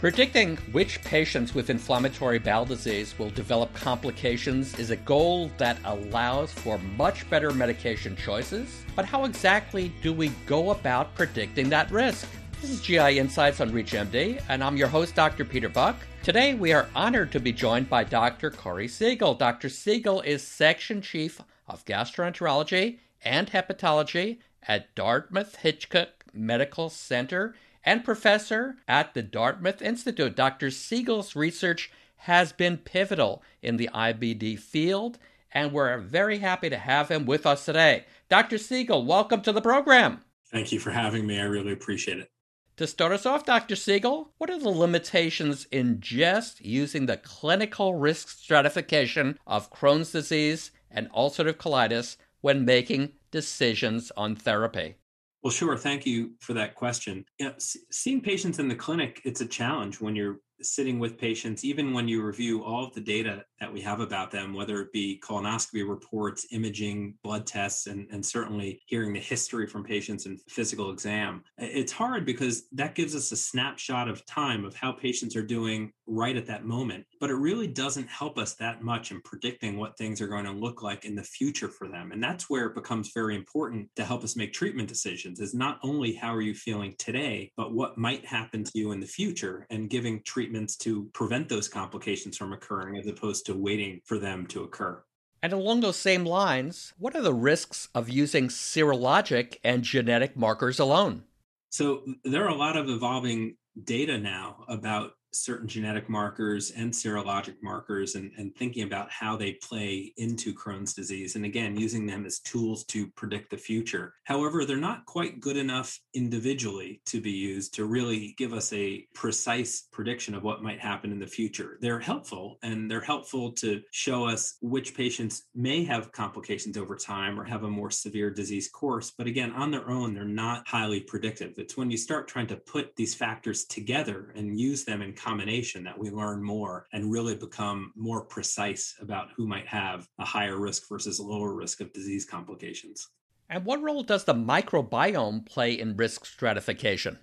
Predicting which patients with inflammatory bowel disease will develop complications is a goal that allows for much better medication choices. But how exactly do we go about predicting that risk? This is GI Insights on ReachMD, and I'm your host, Dr. Peter Buck. Today, we are honored to be joined by Dr. Corey Siegel. Dr. Siegel is Section Chief of Gastroenterology and Hepatology at Dartmouth Hitchcock Medical Center and professor at the Dartmouth Institute. Dr. Siegel's research has been pivotal in the IBD field, and we're very happy to have him with us today. Dr. Siegel, welcome to the program. Thank you for having me. I really appreciate it. To start us off, Dr. Siegel, what are the limitations in just using the clinical risk stratification of Crohn's disease and ulcerative colitis when making decisions on therapy? Well, sure. Thank you for that question. Yeah, seeing patients in the clinic, it's a challenge when you're sitting with patients, even when you review all of the data that we have about them, whether it be colonoscopy reports, imaging, blood tests, and, and certainly hearing the history from patients and physical exam, it's hard because that gives us a snapshot of time of how patients are doing right at that moment. But it really doesn't help us that much in predicting what things are going to look like in the future for them. And that's where it becomes very important to help us make treatment decisions is not only how are you feeling today, but what might happen to you in the future and giving treatments to prevent those complications from occurring as opposed to waiting for them to occur. And along those same lines, what are the risks of using serologic and genetic markers alone? So, there are a lot of evolving data now about certain genetic markers and serologic markers and, and thinking about how they play into Crohn's disease. And again, using them as tools to predict the future. However, they're not quite good enough individually to be used to really give us a precise prediction of what might happen in the future. They're helpful and they're helpful to show us which patients may have complications over time or have a more severe disease course. But again, on their own, they're not highly predictive. It's when you start trying to put these factors together and use them in combination that we learn more and really become more precise about who might have a higher risk versus a lower risk of disease complications. And what role does the microbiome play in risk stratification?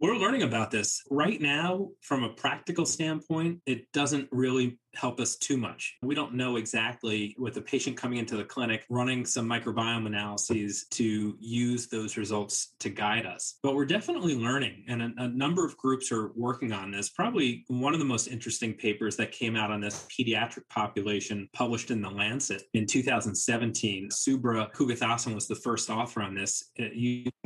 We're learning about this right now from a practical standpoint. It doesn't really help us too much. We don't know exactly with a patient coming into the clinic running some microbiome analyses to use those results to guide us. But we're definitely learning, and a, a, number of groups are working on this. Probably one of the most interesting papers that came out on this pediatric population published in The Lancet in 2017. Subra Kugathasan was the first author on this, uh,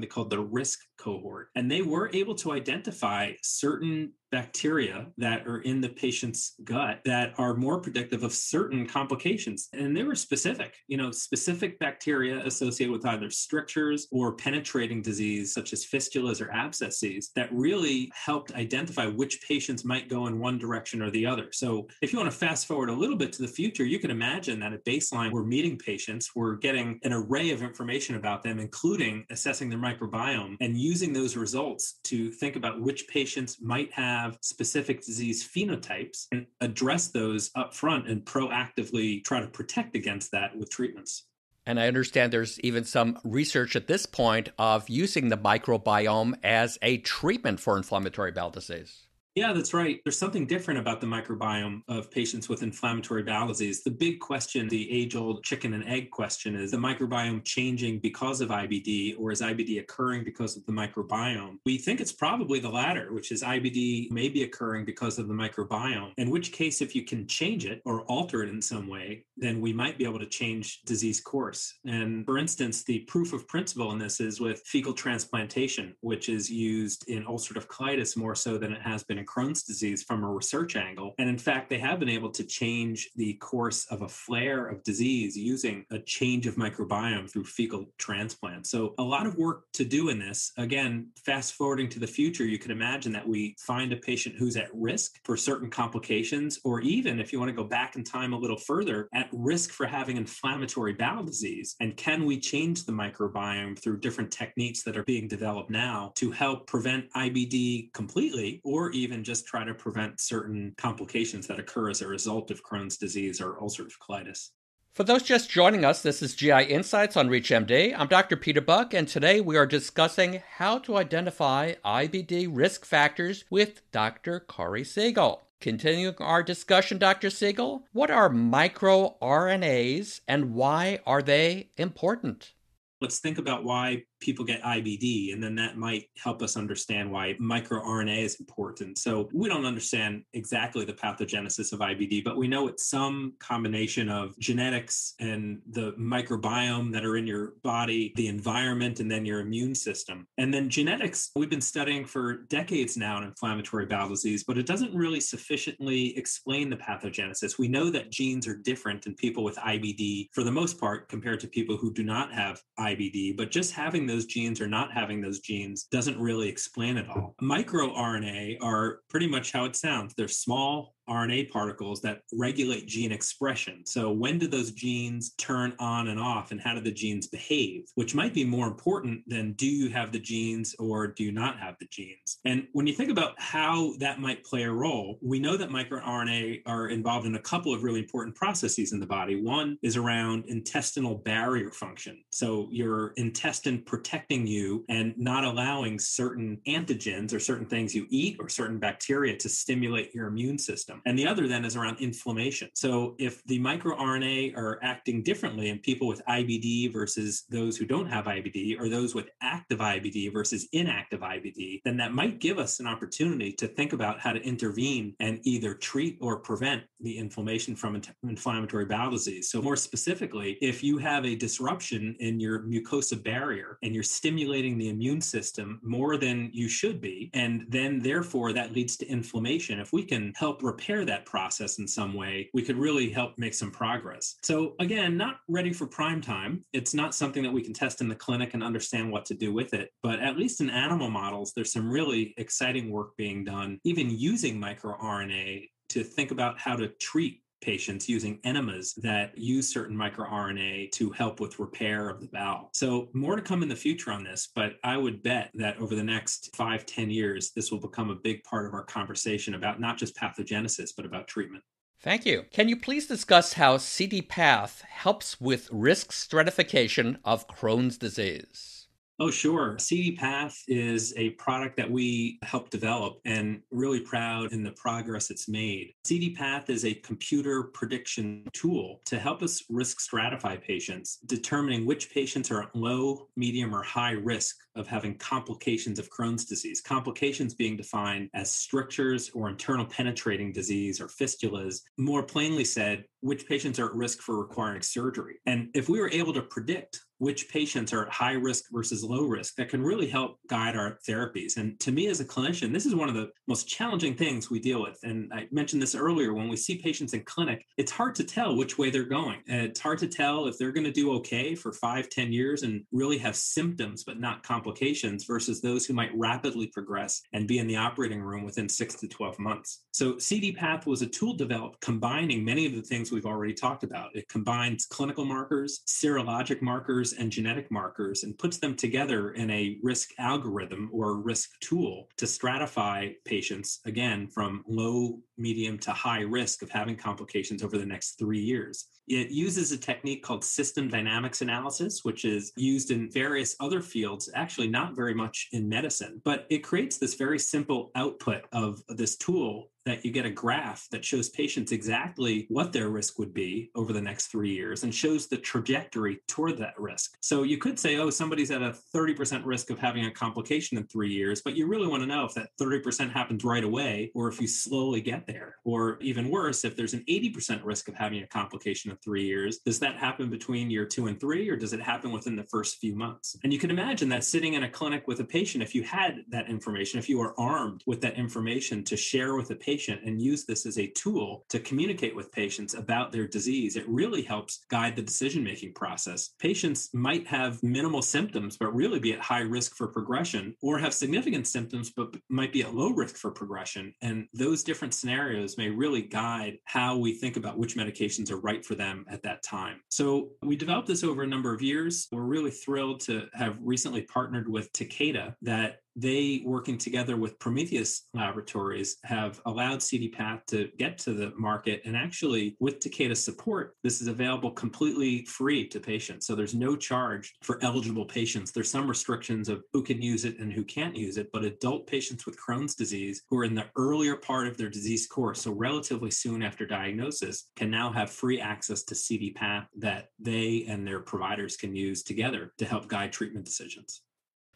called the risk cohort. And they were able to identify certain bacteria that are in the patient's gut that are more predictive of certain complications. And they were specific, you know, specific bacteria associated with either strictures or penetrating disease, such as fistulas or abscesses, that really helped identify which patients might go in one direction or the other. So if you want to fast forward a little bit to the future, you can imagine that at baseline, we're meeting patients, we're getting an array of information about them, including assessing their microbiome and using those results to think about which patients might have have specific disease phenotypes and address those up front and proactively try to protect against that with treatments. And I understand there's even some research at this point of using the microbiome as a treatment for inflammatory bowel disease. Yeah, that's right. There's something different about the microbiome of patients with inflammatory bowel disease. The big question, the age old chicken and egg question, is the microbiome changing because of IBD or is IBD occurring because of the microbiome? We think it's probably the latter, which is IBD may be occurring because of the microbiome, in which case, if you can change it or alter it in some way, then we might be able to change disease course. And for instance, the proof of principle in this is with fecal transplantation, which is used in ulcerative colitis more so than it has been in Crohn's disease from a research angle. And in fact, they have been able to change the course of a flare of disease using a change of microbiome through fecal transplant. So, a lot of work to do in this. Again, fast forwarding to the future, you can imagine that we find a patient who's at risk for certain complications, or even if you want to go back in time a little further, at risk for having inflammatory bowel disease. And can we change the microbiome through different techniques that are being developed now to help prevent IBD completely or even even just try to prevent certain complications that occur as a result of Crohn's disease or ulcerative colitis. For those just joining us, this is GI Insights on ReachMD. I'm Dr. Peter Buck, and today we are discussing how to identify IBD risk factors with Dr. Corey Siegel. Continuing our discussion, Dr. Siegel, what are microRNAs and why are they important? Let's think about why people get IBD, and then that might help us understand why microRNA is important. So we don't understand exactly the pathogenesis of IBD, but we know it's some combination of genetics and the microbiome that are in your body, the environment, and then your immune system. And then genetics, we've been studying for decades now in inflammatory bowel disease, but it doesn't really sufficiently explain the pathogenesis. We know that genes are different in people with IBD for the most part compared to people who do not have IBD, but just having those genes or not having those genes doesn't really explain it all. MicroRNA are pretty much how it sounds. They're small RNA particles that regulate gene expression. So, when do those genes turn on and off, and how do the genes behave? Which might be more important than do you have the genes or do you not have the genes? And when you think about how that might play a role, we know that microRNA are involved in a couple of really important processes in the body. One is around intestinal barrier function. So, your intestine protecting you and not allowing certain antigens or certain things you eat or certain bacteria to stimulate your immune system. And the other then is around inflammation. So if the microRNA are acting differently in people with IBD versus those who don't have IBD, or those with active IBD versus inactive IBD, then that might give us an opportunity to think about how to intervene and either treat or prevent the inflammation from inflammatory bowel disease. So more specifically, if you have a disruption in your mucosa barrier and you're stimulating the immune system more than you should be, and then therefore that leads to inflammation, if we can help repair repair that process in some way, we could really help make some progress. So, again, not ready for prime time. It's not something that we can test in the clinic and understand what to do with it. But at least in animal models, there's some really exciting work being done, even using microRNA to think about how to treat patients using enemas that use certain microRNA to help with repair of the bowel. So more to come in the future on this, but I would bet that over the next five, ten years, this will become a big part of our conversation about not just pathogenesis, but about treatment. Thank you. Can you please discuss how CD-Path helps with risk stratification of Crohn's disease? Oh, sure. CD-Path is a product that we helped develop and really proud in the progress it's made. CD-Path is a computer prediction tool to help us risk stratify patients, determining which patients are at low, medium, or high risk of having complications of Crohn's disease. Complications being defined as strictures or internal penetrating disease or fistulas. More plainly said, which patients are at risk for requiring surgery. And if we were able to predict which patients are at high risk versus low risk that can really help guide our therapies. And to me, as a clinician, this is one of the most challenging things we deal with. And I mentioned this earlier when we see patients in clinic, it's hard to tell which way they're going. It's hard to tell if they're going to do okay for five, ten years and really have symptoms but not complications versus those who might rapidly progress and be in the operating room within six to 12 months. So CD-Path was a tool developed combining many of the things we've already talked about. It combines clinical markers, serologic markers, markers and genetic markers and puts them together in a risk algorithm or risk tool to stratify patients, again, from low, medium to high risk of having complications over the next three years. It uses a technique called system dynamics analysis, which is used in various other fields, actually, not very much in medicine, but it creates this very simple output of this tool that you get a graph that shows patients exactly what their risk would be over the next three years and shows the trajectory toward that risk. So you could say, oh, somebody's at a 30% risk of having a complication in three years, but you really want to know if that 30% happens right away or if you slowly get there. Or even worse, if there's an 80% risk of having a complication in three years, does that happen between year two and three, or does it happen within the first few months? And you can imagine that sitting in a clinic with a patient, if you had that information, if you were armed with that information to share with a patient, patient and use this as a tool to communicate with patients about their disease, it really helps guide the decision making process. Patients might have minimal symptoms, but really be at high risk for progression, or have significant symptoms, but might be at low risk for progression. And those different scenarios may really guide how we think about which medications are right for them at that time. So we developed this over a number of years. We're really thrilled to have recently partnered with Takeda that they working together with Prometheus Laboratories have allowed CDPath to get to the market. And actually, with Takeda support, this is available completely free to patients. So there's no charge for eligible patients. There's some restrictions of who can use it and who can't use it, but adult patients with Crohn's disease who are in the earlier part of their disease course, so relatively soon after diagnosis, can now have free access to CDPath that they and their providers can use together to help guide treatment decisions.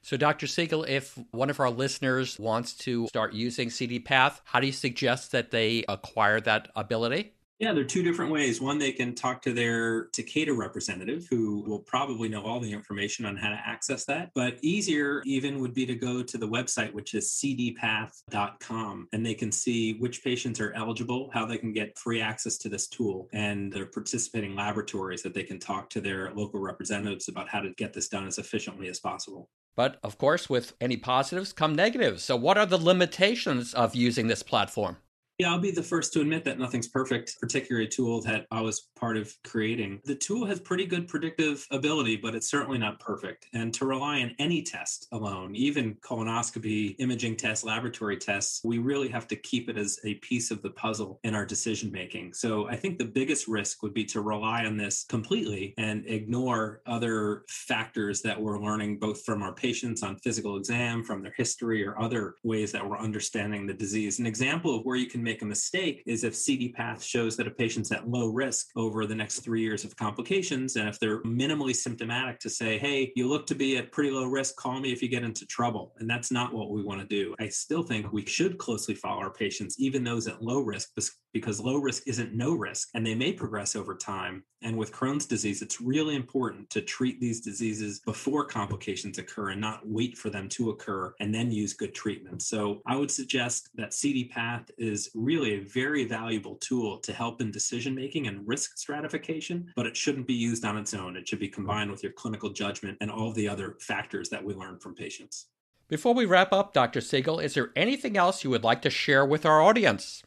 So, Dr. Siegel, if one of our listeners wants to start using CDPath, how do you suggest that they acquire that ability? Yeah, there are two different ways. One, they can talk to their Takeda representative, who will probably know all the information on how to access that. But easier, even, would be to go to the website, which is cdpath.com, and they can see which patients are eligible, how they can get free access to this tool, and their participating laboratories that they can talk to their local representatives about how to get this done as efficiently as possible. But of course, with any positives come negatives. So, what are the limitations of using this platform? Yeah, I'll be the first to admit that nothing's perfect, particularly a tool that I was part of creating. The tool has pretty good predictive ability, but it's certainly not perfect. And to rely on any test alone, even colonoscopy, imaging tests, laboratory tests, we really have to keep it as a piece of the puzzle in our decision making. So I think the biggest risk would be to rely on this completely and ignore other factors that we're learning both from our patients on physical exam, from their history, or other ways that we're understanding the disease. An example of where you can make a mistake is if CDPath shows that a patient's at low risk over the next three years of complications. And if they're minimally symptomatic, to say, hey, you look to be at pretty low risk, call me if you get into trouble. And that's not what we want to do. I still think we should closely follow our patients, even those at low risk, because low risk isn't no risk and they may progress over time. And with Crohn's disease, it's really important to treat these diseases before complications occur and not wait for them to occur and then use good treatment. So I would suggest that CDPath is really a very valuable tool to help in decision making and risk stratification, but it shouldn't be used on its own. It should be combined with your clinical judgment and all the other factors that we learn from patients. Before we wrap up, Dr. Siegel, is there anything else you would like to share with our audience?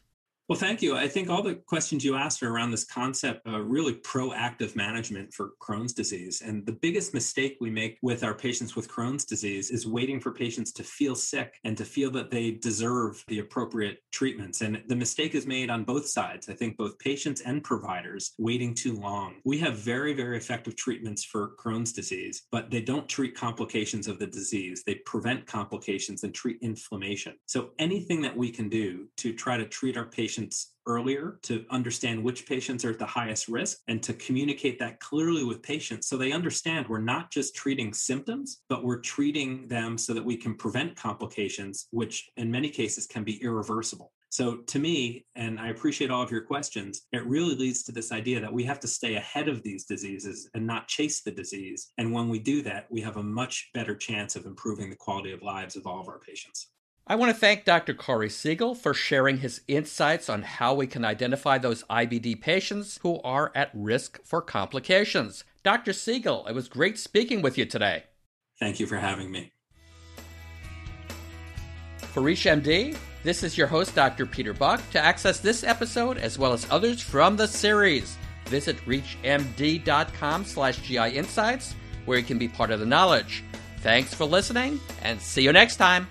Well, thank you. I think all the questions you asked are around this concept of really proactive management for Crohn's disease. And the biggest mistake we make with our patients with Crohn's disease is waiting for patients to feel sick and to feel that they deserve the appropriate treatments. And the mistake is made on both sides. I think both patients and providers waiting too long. We have very, very effective treatments for Crohn's disease, but they don't treat complications of the disease. They prevent complications and treat inflammation. So anything that we can do to try to treat our patients patients earlier to understand which patients are at the highest risk and to communicate that clearly with patients so they understand we're not just treating symptoms, but we're treating them so that we can prevent complications, which in many cases can be irreversible. So, to me, and I appreciate all of your questions, it really leads to this idea that we have to stay ahead of these diseases and not chase the disease. And when we do that, we have a much better chance of improving the quality of lives of all of our patients. I want to thank Dr. Corey Siegel for sharing his insights on how we can identify those IBD patients who are at risk for complications. Dr. Siegel, it was great speaking with you today. Thank you for having me. For ReachMD, this is your host, Dr. Peter Buck. To access this episode as well as others from the series, visit reachmd.com slash GI Insights, where you can be part of the knowledge. Thanks for listening, and see you next time.